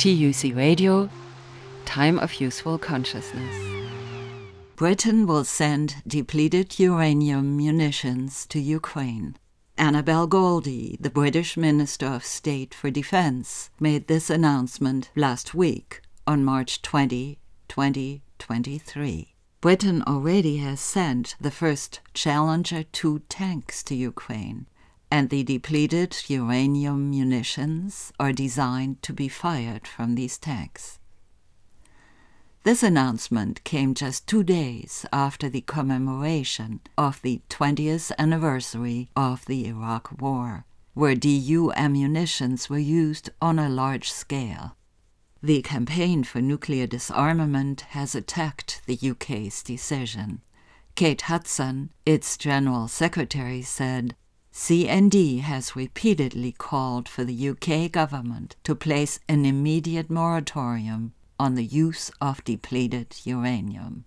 TUC Radio, Time of Useful Consciousness. Britain will send depleted uranium munitions to Ukraine. Annabel Goldie, the British Minister of State for Defense, made this announcement last week on March 20, 2023. Britain already has sent the first Challenger 2 tanks to Ukraine, and the depleted uranium munitions are designed to be fired from these tanks. This announcement came just two days after the commemoration of the 20th anniversary of the Iraq War, where DU ammunitions were used on a large scale. The campaign for nuclear disarmament has attacked the UK's decision. Kate Hudson, its General Secretary, said CND has repeatedly called for the UK government to place an immediate moratorium on the use of depleted uranium.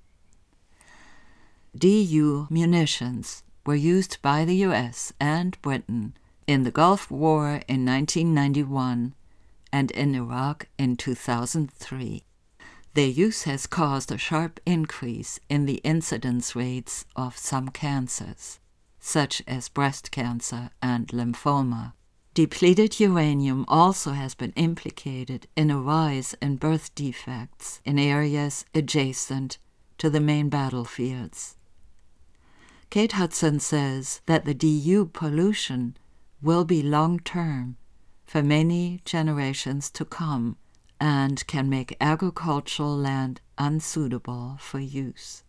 DU munitions were used by the US and Britain in the Gulf War in 1991 and in Iraq in 2003. Their use has caused a sharp increase in the incidence rates of some cancers, such as breast cancer and lymphoma. Depleted uranium also has been implicated in a rise in birth defects in areas adjacent to the main battlefields. Kate Hudson says that the DU pollution will be long term for many generations to come and can make agricultural land unsuitable for use.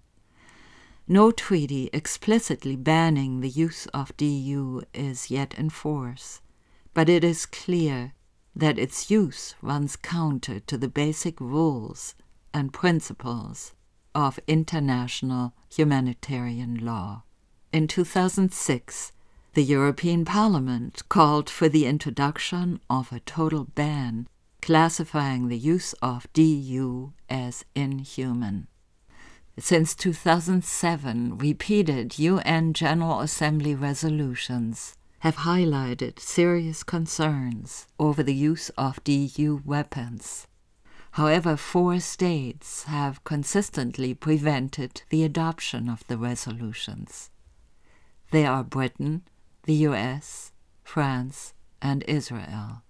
No treaty explicitly banning the use of DU is yet in force but it is clear that its use runs counter to the basic rules and principles of international humanitarian law. In 2006, the European Parliament called for the introduction of a total ban classifying the use of DU as inhuman. Since 2007, repeated UN General Assembly resolutions have highlighted serious concerns over the use of DU weapons. However, four states have consistently prevented the adoption of the resolutions. They are Britain, the US, France, and Israel.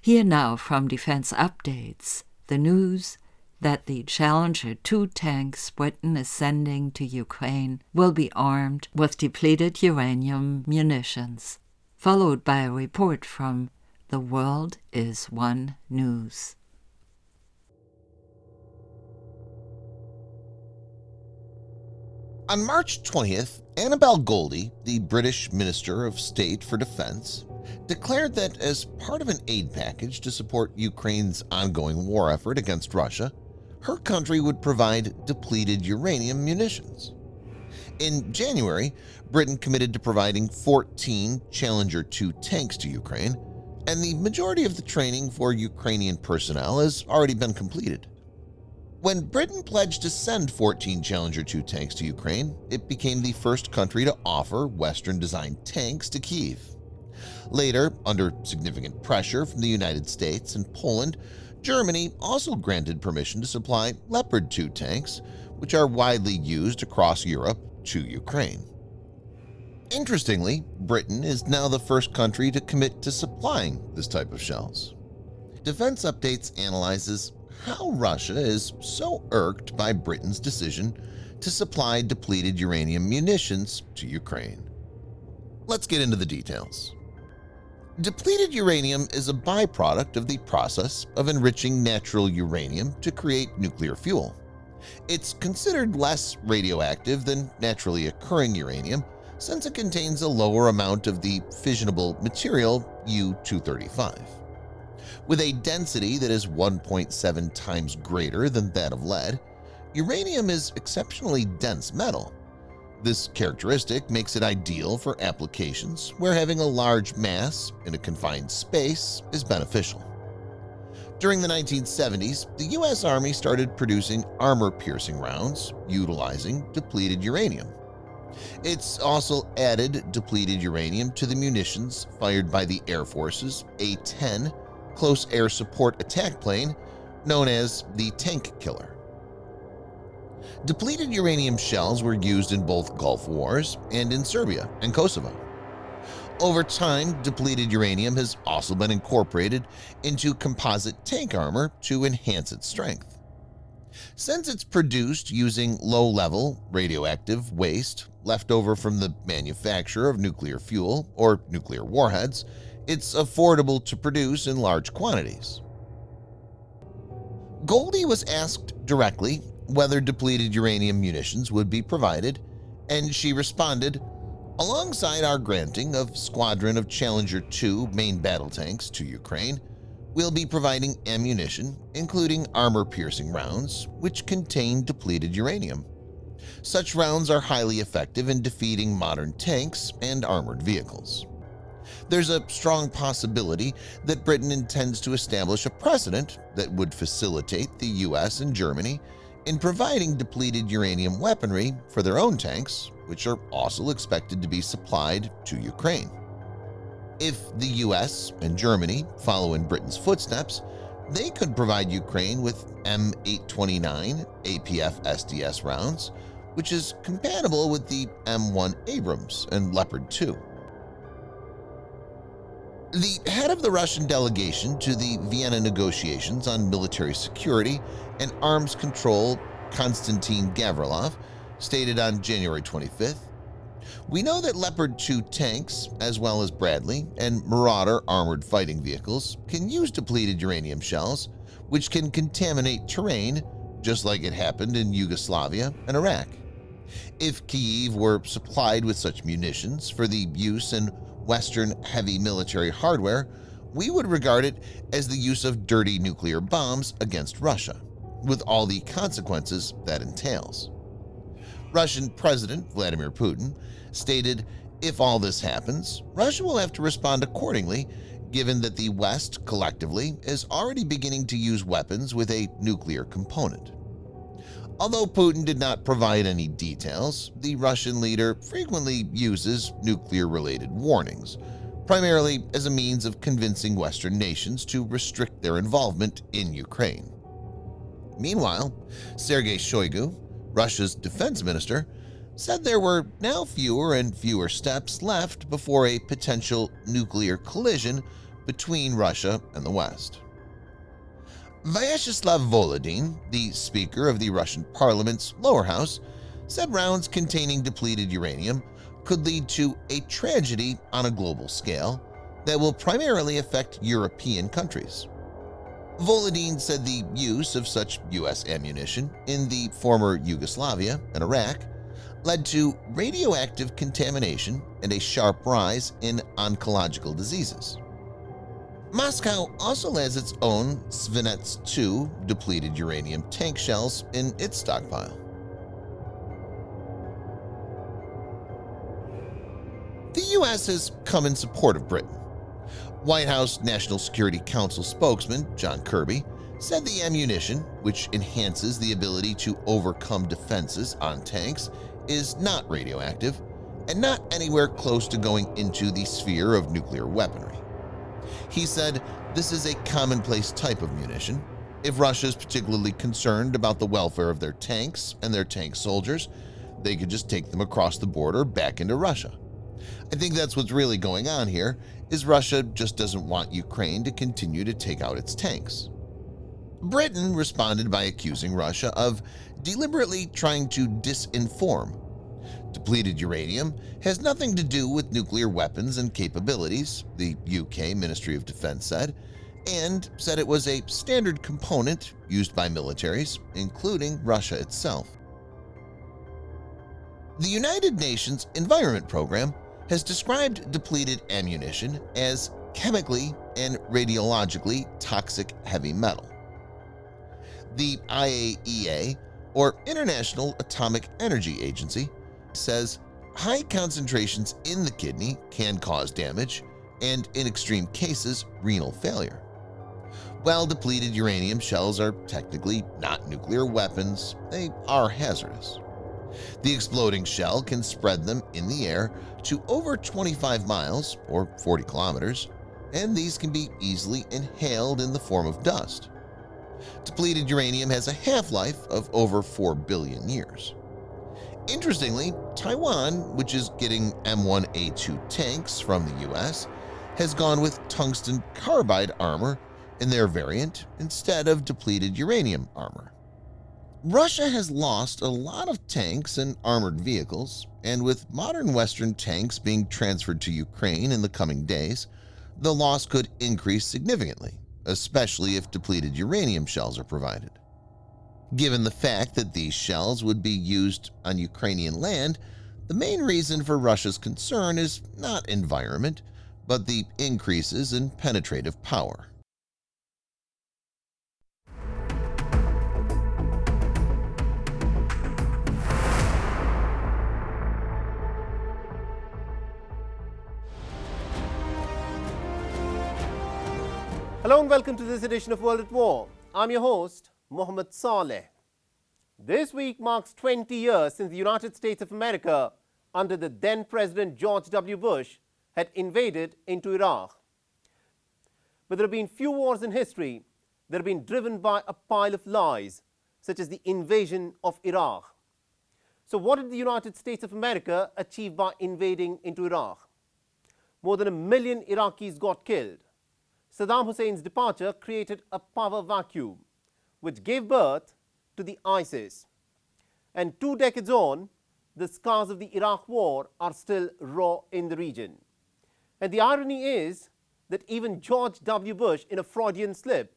Here now from Defense Updates, the news that the Challenger 2 tanks Britain is sending to Ukraine will be armed with depleted uranium munitions, followed by a report from The World is One News. On March 20th, Annabel Goldie, the British Minister of State for Defense, declared that as part of an aid package to support Ukraine's ongoing war effort against Russia, her country would provide depleted uranium munitions. In January, Britain committed to providing 14 Challenger 2 tanks to Ukraine, and the majority of the training for Ukrainian personnel has already been completed. When Britain pledged to send 14 Challenger 2 tanks to Ukraine, it became the first country to offer Western-designed tanks to Kyiv. Later, under significant pressure from the United States and Poland, Germany also granted permission to supply Leopard 2 tanks, which are widely used across Europe, to Ukraine. Interestingly, Britain is now the first country to commit to supplying this type of shells. Defense Updates analyzes how Russia is so irked by Britain's decision to supply depleted uranium munitions to Ukraine. Let's get into the details. Depleted uranium is a byproduct of the process of enriching natural uranium to create nuclear fuel. It's considered less radioactive than naturally occurring uranium since it contains a lower amount of the fissionable material U-235. With a density that is 1.7 times greater than that of lead, uranium is exceptionally dense metal this characteristic makes it ideal for applications where having a large mass in a confined space is beneficial. During the 1970s, the U.S. Army started producing armor-piercing rounds utilizing depleted uranium. It's also added depleted uranium to the munitions fired by the Air Force's A-10 close air support attack plane known as the Tank Killer. Depleted uranium shells were used in both Gulf Wars and in Serbia and Kosovo. Over time, depleted uranium has also been incorporated into composite tank armor to enhance its strength. Since it's produced using low-level radioactive waste left over from the manufacture of nuclear fuel or nuclear warheads, it's affordable to produce in large quantities. Goldie was asked directly whether depleted uranium munitions would be provided, and she responded, Alongside our granting of Squadron of Challenger 2 main battle tanks to Ukraine, we'll be providing ammunition, including armor-piercing rounds, which contain depleted uranium. Such rounds are highly effective in defeating modern tanks and armored vehicles. There's a strong possibility that Britain intends to establish a precedent that would facilitate the US and Germany in providing depleted uranium weaponry for their own tanks, which are also expected to be supplied to Ukraine. If the US and Germany follow in Britain's footsteps, they could provide Ukraine with M829 APF SDS rounds, which is compatible with the M1 Abrams and Leopard 2. The head of the Russian delegation to the Vienna negotiations on military security and arms control, Konstantin Gavrilov, stated on January 25th, We know that Leopard 2 tanks, as well as Bradley and Marder armored fighting vehicles, can use depleted uranium shells, which can contaminate terrain just like it happened in Yugoslavia and Iraq. If Kyiv were supplied with such munitions for the use in Western heavy military hardware, we would regard it as the use of dirty nuclear bombs against Russia, with all the consequences that entails. Russian President Vladimir Putin stated, if all this happens, Russia will have to respond accordingly given that the West collectively is already beginning to use weapons with a nuclear component. Although Putin did not provide any details, the Russian leader frequently uses nuclear-related warnings, primarily as a means of convincing Western nations to restrict their involvement in Ukraine. Meanwhile, Sergei Shoigu, Russia's defense minister, said there were now fewer and fewer steps left before a potential nuclear collision between Russia and the West. Vyacheslav Volodin, the Speaker of the Russian Parliament's lower house, said rounds containing depleted uranium could lead to a tragedy on a global scale that will primarily affect European countries. Volodin said the use of such U.S. ammunition in the former Yugoslavia and Iraq led to radioactive contamination and a sharp rise in oncological diseases. Moscow also has its own Svinets 2 depleted uranium tank shells in its stockpile. The U.S. has come in support of Britain. White House National Security Council spokesman John Kirby said the ammunition, which enhances the ability to overcome defenses on tanks, is not radioactive and not anywhere close to going into the sphere of nuclear weaponry. He said, this is a commonplace type of munition. If Russia is particularly concerned about the welfare of their tanks and their tank soldiers, they could just take them across the border back into Russia. I think that's what's really going on here, is Russia just doesn't want Ukraine to continue to take out its tanks. Britain responded by accusing Russia of deliberately trying to disinform Depleted uranium has nothing to do with nuclear weapons and capabilities, the UK Ministry of Defense said, and said it was a standard component used by militaries, including Russia itself. The United Nations Environment Program has described depleted ammunition as chemically and radiologically toxic heavy metal. The IAEA, or International Atomic Energy Agency, says high concentrations in the kidney can cause damage and, in extreme cases, renal failure. While depleted uranium shells are technically not nuclear weapons, they are hazardous. The exploding shell can spread them in the air to over 25 miles or 40 kilometers and these can be easily inhaled in the form of dust. Depleted uranium has a half-life of over 4 billion years. Interestingly, Taiwan, which is getting M1A2 tanks from the US, has gone with tungsten carbide armor in their variant instead of depleted uranium armor. Russia has lost a lot of tanks and armored vehicles, and with modern Western tanks being transferred to Ukraine in the coming days, the loss could increase significantly, especially if depleted uranium shells are provided. Given the fact that these shells would be used on Ukrainian land, the main reason for Russia's concern is not environment, but the increases in penetrative power. Hello and welcome to this edition of World at War. I'm your host, Mohammed Saleh. This week marks 20 years since the United States of America, under the then President George W. Bush, had invaded into Iraq. But there have been few wars in history that have been driven by a pile of lies, such as the invasion of Iraq. So, what did the United States of America achieve by invading into Iraq? More than a million Iraqis got killed. Saddam Hussein's departure created a power vacuum, which gave birth to the ISIS. And two decades on, the scars of the Iraq war are still raw in the region. And the irony is that even George W. Bush, in a Freudian slip,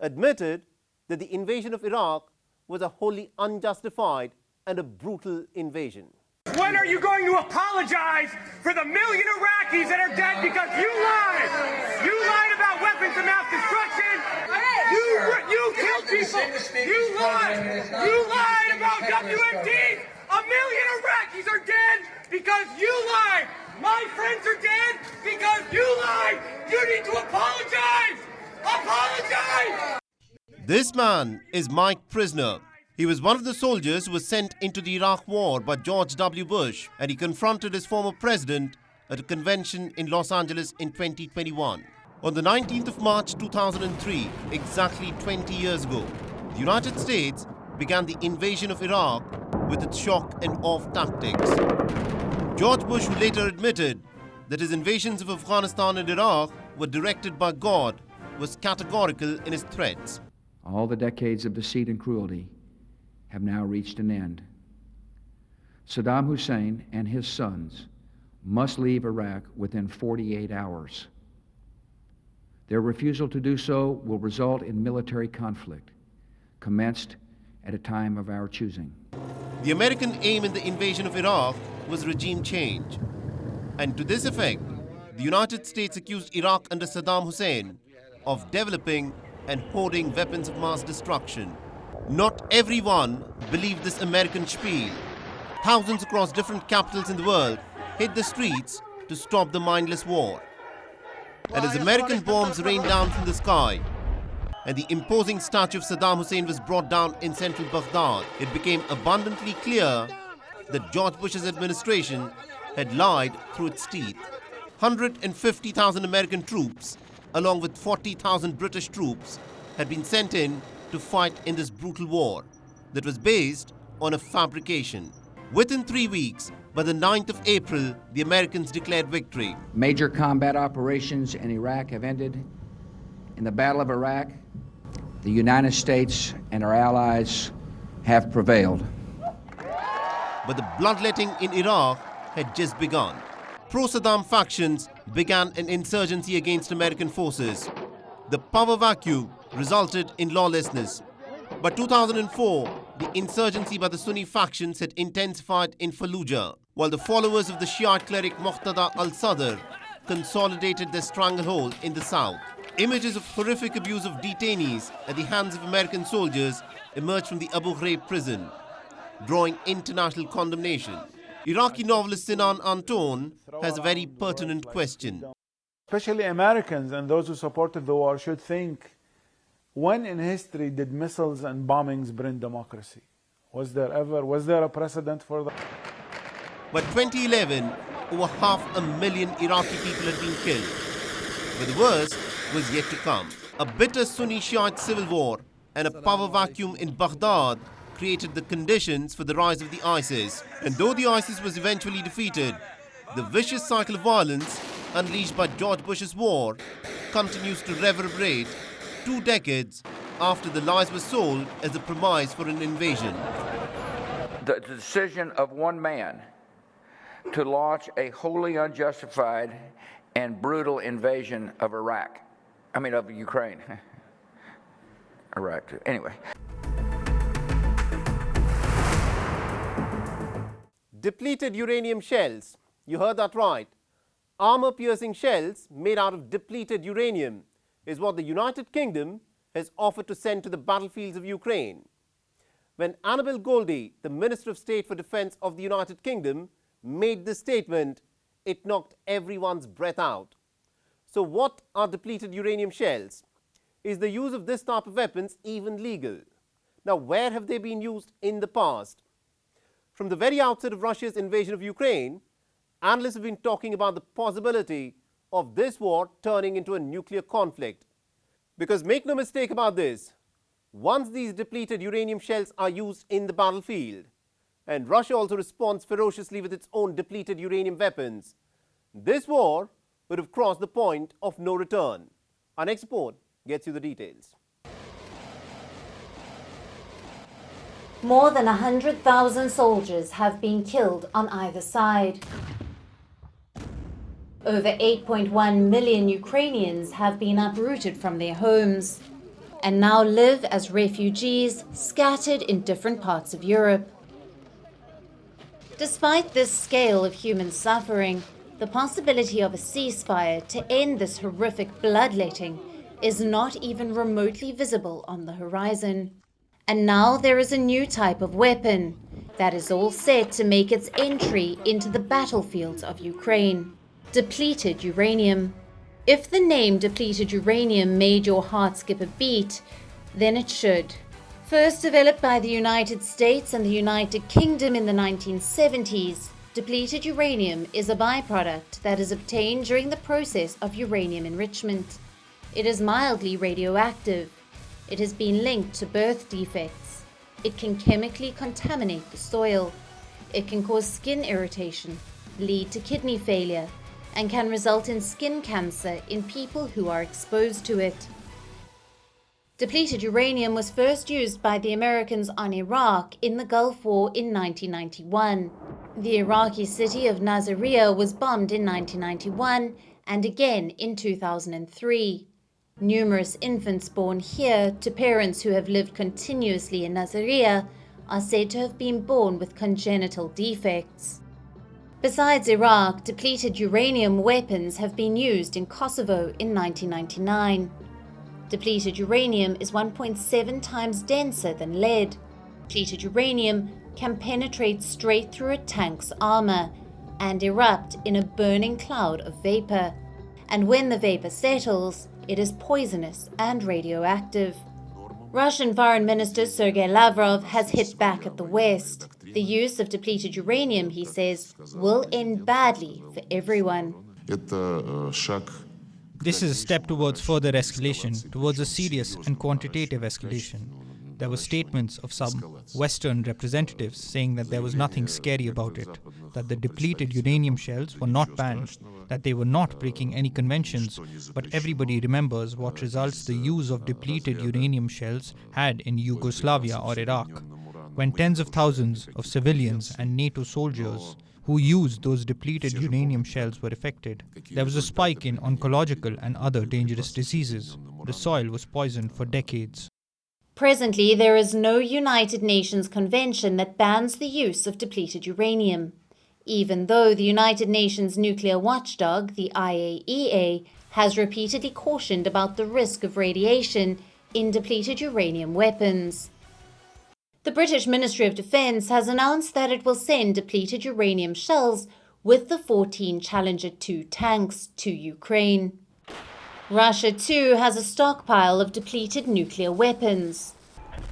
admitted that the invasion of Iraq was a wholly unjustified and a brutal invasion. When are you going to apologize for the million Iraqis that are dead because you lied? You lied about weapons of mass destruction. You you killed people. You lied. You lied about WMD. A million Iraqis are dead because you lied. My friends are dead because you lied. You need to apologize. Apologize. This man is Mike Prysner. He was one of the soldiers who was sent into the Iraq War by George W. Bush, and he confronted his former president at a convention in Los Angeles in 2021. On the 19th of March 2003, exactly 20 years ago, the United States began the invasion of Iraq with its shock and awe tactics. George Bush, who later admitted that his invasions of Afghanistan and Iraq were directed by God, was categorical in his threats. All the decades of deceit and cruelty have now reached an end. Saddam Hussein and his sons must leave Iraq within 48 hours. Their refusal to do so will result in military conflict, commenced at a time of our choosing. The American aim in the invasion of Iraq was regime change. And to this effect, the United States accused Iraq under Saddam Hussein of developing and hoarding weapons of mass destruction. Not everyone believed this American spiel. Thousands across different capitals in the world hit the streets to stop the mindless war. And as American bombs rained down from the sky, and the imposing statue of Saddam Hussein was brought down in central Baghdad, it became abundantly clear that George Bush's administration had lied through its teeth. 150,000 American troops, along with 40,000 British troops, had been sent in to fight in this brutal war that was based on a fabrication. Within three weeks, by the 9th of April, the Americans declared victory. Major combat operations in Iraq have ended. In the Battle of Iraq, the United States and our allies have prevailed. But the bloodletting in Iraq had just begun. Pro Saddam factions began an insurgency against American forces. The power vacuum resulted in lawlessness. By 2004, the insurgency by the Sunni factions had intensified in Fallujah, while the followers of the Shiite cleric Muqtada al Sadr consolidated their stranglehold in the south. Images of horrific abuse of detainees at the hands of American soldiers emerged from the Abu Ghraib prison, drawing international condemnation. Iraqi novelist Sinan Antoon has a very pertinent question. Especially Americans and those who supported the war should think when in history did missiles and bombings bring democracy? Was there ever, was there a precedent for that? By 2011, over half a million Iraqi people had been killed. but the worst was yet to come. A bitter Sunni Shiite civil war and a power vacuum in Baghdad created the conditions for the rise of the ISIS. And though the ISIS was eventually defeated, the vicious cycle of violence unleashed by George Bush's war continues to reverberate two decades after the lies were sold as a premise for an invasion. The decision of one man to launch a wholly unjustified and brutal invasion of Iraq, I mean, of Ukraine. Iraq, too. Anyway. Depleted uranium shells. You heard that right. Armor piercing shells made out of depleted uranium is what the United Kingdom has offered to send to the battlefields of Ukraine. When Annabel Goldie, the Minister of State for Defense of the United Kingdom, made this statement, it knocked everyone's breath out. So, what are depleted uranium shells? Is the use of this type of weapons even legal? Now, where have they been used in the past? From the very outset of Russia's invasion of Ukraine, analysts have been talking about the possibility of this war turning into a nuclear conflict. Because make no mistake about this, once these depleted uranium shells are used in the battlefield, and Russia also responds ferociously with its own depleted uranium weapons, this war would have crossed the point of no return. Our next report gets you the details. More than 100,000 soldiers have been killed on either side. Over 8.1 million Ukrainians have been uprooted from their homes and now live as refugees scattered in different parts of Europe. Despite this scale of human suffering, the possibility of a ceasefire to end this horrific bloodletting is not even remotely visible on the horizon. And now there is a new type of weapon that is all set to make its entry into the battlefields of Ukraine depleted uranium. If the name depleted uranium made your heart skip a beat, then it should. First developed by the United States and the United Kingdom in the 1970s, depleted uranium is a byproduct that is obtained during the process of uranium enrichment. It is mildly radioactive. It has been linked to birth defects. It can chemically contaminate the soil. It can cause skin irritation, lead to kidney failure, and can result in skin cancer in people who are exposed to it. Depleted uranium was first used by the Americans on Iraq in the Gulf War in 1991. The Iraqi city of Nasiriyah was bombed in 1991 and again in 2003. Numerous infants born here to parents who have lived continuously in Nasiriyah are said to have been born with congenital defects. Besides Iraq, depleted uranium weapons have been used in Kosovo in 1999. Depleted uranium is 1.7 times denser than lead. Depleted uranium can penetrate straight through a tank's armor and erupt in a burning cloud of vapor. And when the vapor settles, it is poisonous and radioactive. Russian Foreign Minister Sergei Lavrov has hit back at the West. The use of depleted uranium, he says, will end badly for everyone. This is a step towards further escalation, towards a serious and quantitative escalation. There were statements of some Western representatives saying that there was nothing scary about it, that the depleted uranium shells were not banned, that they were not breaking any conventions, but everybody remembers what results the use of depleted uranium shells had in Yugoslavia or Iraq when tens of thousands of civilians and NATO soldiers who used those depleted uranium shells were affected. There was a spike in oncological and other dangerous diseases. The soil was poisoned for decades. Presently, there is no United Nations convention that bans the use of depleted uranium, even though the United Nations nuclear watchdog, the IAEA, has repeatedly cautioned about the risk of radiation in depleted uranium weapons. The British Ministry of Defence has announced that it will send depleted uranium shells with the 14 Challenger 2 tanks to Ukraine. Russia too has a stockpile of depleted nuclear weapons.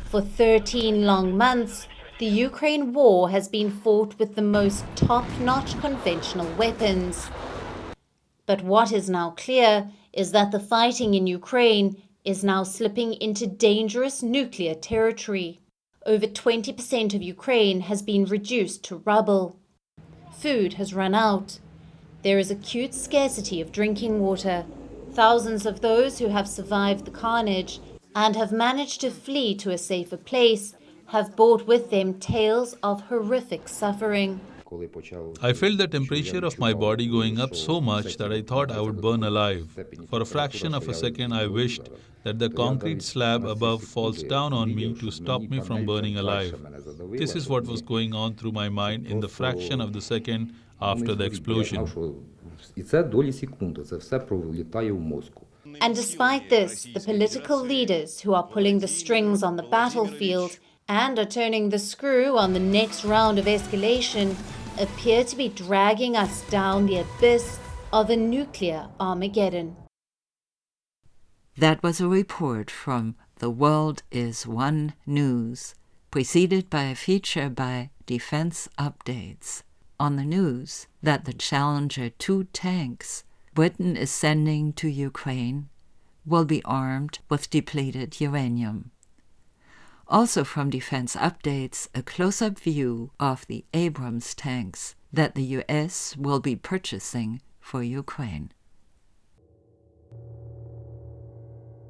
For 13 long months, the Ukraine war has been fought with the most top notch conventional weapons. But what is now clear is that the fighting in Ukraine is now slipping into dangerous nuclear territory. Over 20% of Ukraine has been reduced to rubble. Food has run out. There is acute scarcity of drinking water. Thousands of those who have survived the carnage and have managed to flee to a safer place have brought with them tales of horrific suffering. I felt the temperature of my body going up so much that I thought I would burn alive. For a fraction of a second, I wished that the concrete slab above falls down on me to stop me from burning alive. This is what was going on through my mind in the fraction of the second after the explosion. And despite this, the political leaders who are pulling the strings on the battlefield and are turning the screw on the next round of escalation appear to be dragging us down the abyss of a nuclear Armageddon. That was a report from The World is One News, preceded by a feature by Defense Updates on the news that the Challenger 2 tanks Britain is sending to Ukraine will be armed with depleted uranium. Also from Defense Updates, a close up view of the Abrams tanks that the U.S. will be purchasing for Ukraine.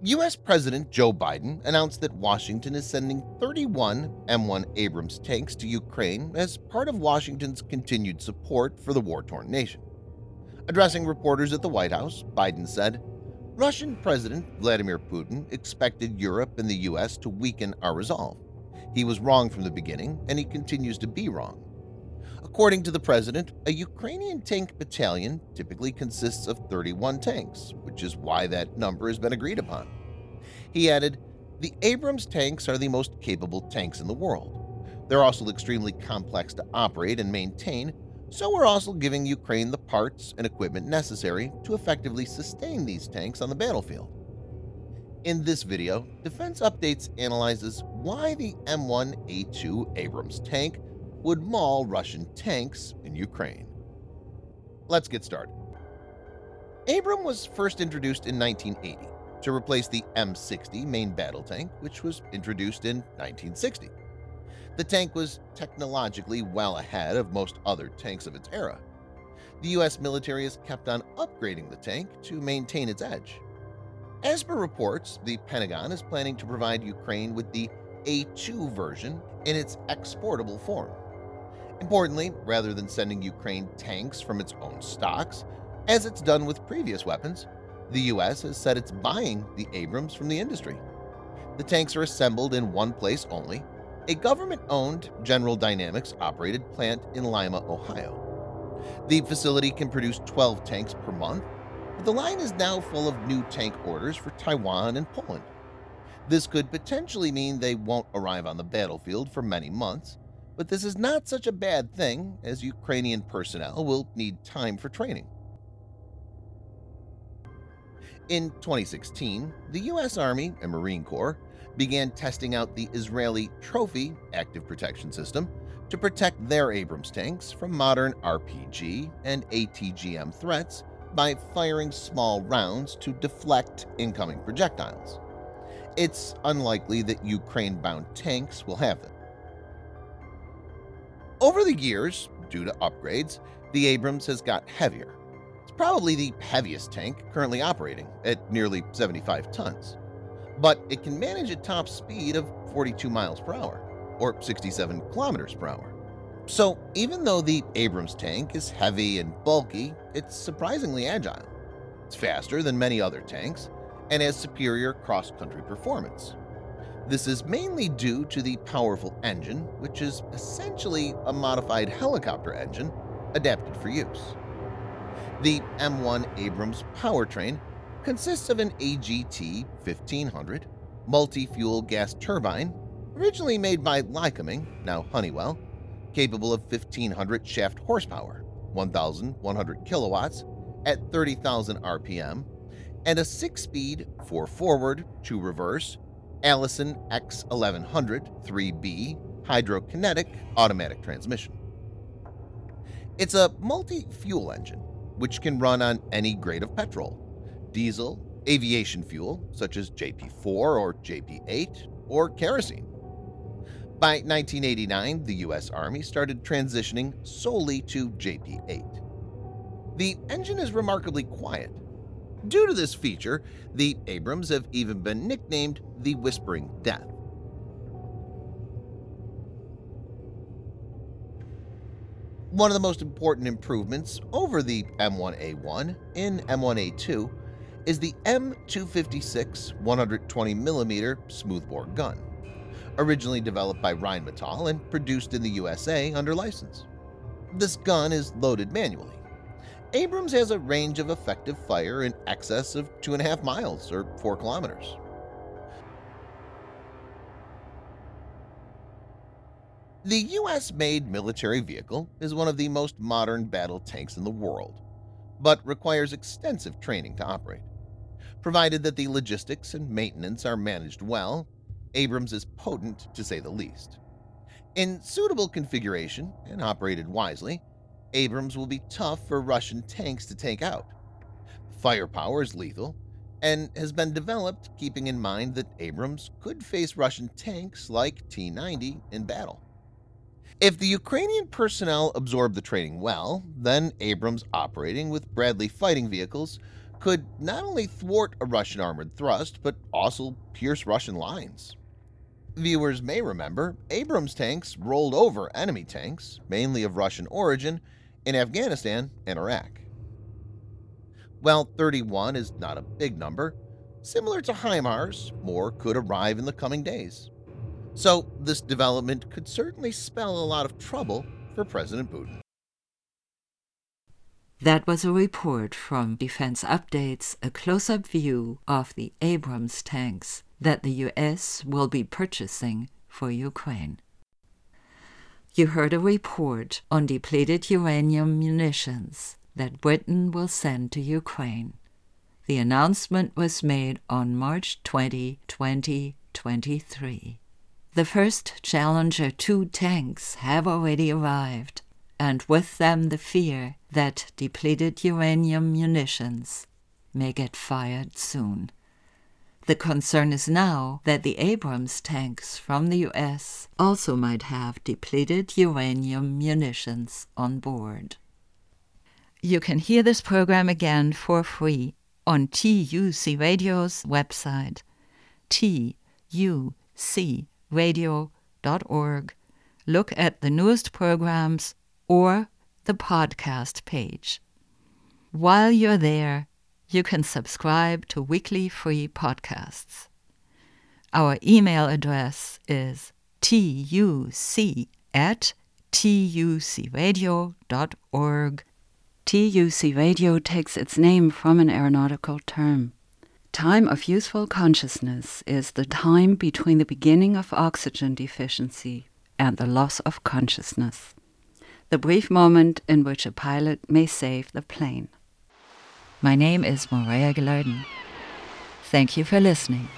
U.S. President Joe Biden announced that Washington is sending 31 M1 Abrams tanks to Ukraine as part of Washington's continued support for the war torn nation. Addressing reporters at the White House, Biden said, Russian President Vladimir Putin expected Europe and the US to weaken our resolve. He was wrong from the beginning, and he continues to be wrong. According to the president, a Ukrainian tank battalion typically consists of 31 tanks, which is why that number has been agreed upon. He added, The Abrams tanks are the most capable tanks in the world. They're also extremely complex to operate and maintain, so we're also giving Ukraine the parts and equipment necessary to effectively sustain these tanks on the battlefield. In this video, Defense Updates analyzes why the M1A2 Abrams tank would maul Russian tanks in Ukraine. Let's get started. Abram was first introduced in 1980 to replace the M60 main battle tank, which was introduced in 1960. The tank was technologically well ahead of most other tanks of its era. The US military has kept on upgrading the tank to maintain its edge. As per reports, the Pentagon is planning to provide Ukraine with the A2 version in its exportable form. Importantly, rather than sending Ukraine tanks from its own stocks, as it's done with previous weapons, the US has said it's buying the Abrams from the industry. The tanks are assembled in one place only, a government-owned General Dynamics operated plant in Lima, Ohio. The facility can produce 12 tanks per month, but the line is now full of new tank orders for Taiwan and Poland. This could potentially mean they won't arrive on the battlefield for many months, but this is not such a bad thing as Ukrainian personnel will need time for training. In 2016, the U.S. Army and Marine Corps began testing out the Israeli Trophy active protection system to protect their Abrams tanks from modern RPG and ATGM threats by firing small rounds to deflect incoming projectiles. It's unlikely that Ukraine-bound tanks will have them. Over the years, due to upgrades, the Abrams has got heavier. It's probably the heaviest tank currently operating at nearly 75 tons but it can manage a top speed of 42 miles per hour, or 67 kilometers per hour. So even though the Abrams tank is heavy and bulky, it's surprisingly agile. It's faster than many other tanks and has superior cross-country performance. This is mainly due to the powerful engine, which is essentially a modified helicopter engine adapted for use. The M1 Abrams powertrain consists of an AGT 1500 multi-fuel gas turbine originally made by Lycoming, now Honeywell, capable of 1500 shaft horsepower, 1100 kilowatts at 30,000 RPM, and a 6-speed 4-forward, 2-reverse Allison X1100 3B hydrokinetic automatic transmission. It's a multi-fuel engine which can run on any grade of petrol, diesel, aviation fuel such as JP 4 or JP 8, or kerosene. By 1989, the U.S. Army started transitioning solely to JP 8. The engine is remarkably quiet. Due to this feature, the Abrams have even been nicknamed the Whispering Death. One of the most important improvements over the M1A1 in M1A2 is the M256 120mm smoothbore gun, originally developed by Rheinmetall and produced in the USA under license. This gun is loaded manually. Abrams has a range of effective fire in excess of 2.5 miles or 4 kilometers. The US-made military vehicle is one of the most modern battle tanks in the world, but requires extensive training to operate. Provided that the logistics and maintenance are managed well, Abrams is potent to say the least. In suitable configuration and operated wisely, Abrams will be tough for Russian tanks to take out. Firepower is lethal and has been developed keeping in mind that Abrams could face Russian tanks like T-90 in battle. If the Ukrainian personnel absorb the training well, then Abrams operating with Bradley fighting vehicles could not only thwart a Russian armored thrust, but also pierce Russian lines. Viewers may remember Abrams tanks rolled over enemy tanks, mainly of Russian origin, in Afghanistan and Iraq. While 31 is not a big number, similar to HIMARS, more could arrive in the coming days. So this development could certainly spell a lot of trouble for President Putin. That was a report from Defense Updates, a close up view of the Abrams tanks that the U.S. will be purchasing for Ukraine. You heard a report on depleted uranium munitions that Britain will send to Ukraine. The announcement was made on March 20, 2023. The first Challenger 2 tanks have already arrived, and with them the fear that depleted uranium munitions may get fired soon. The concern is now that the Abrams tanks from the US also might have depleted uranium munitions on board. You can hear this program again for free on TUC Radio's website, tucradio.org. look at the newest programs or the podcast page. While you're there, you can subscribe to weekly free podcasts. Our email address is tuc at tucradio.org. TUC Radio takes its name from an aeronautical term. Time of useful consciousness is the time between the beginning of oxygen deficiency and the loss of consciousness, the brief moment in which a pilot may save the plane. My name is Maria Gilardin. Thank you for listening.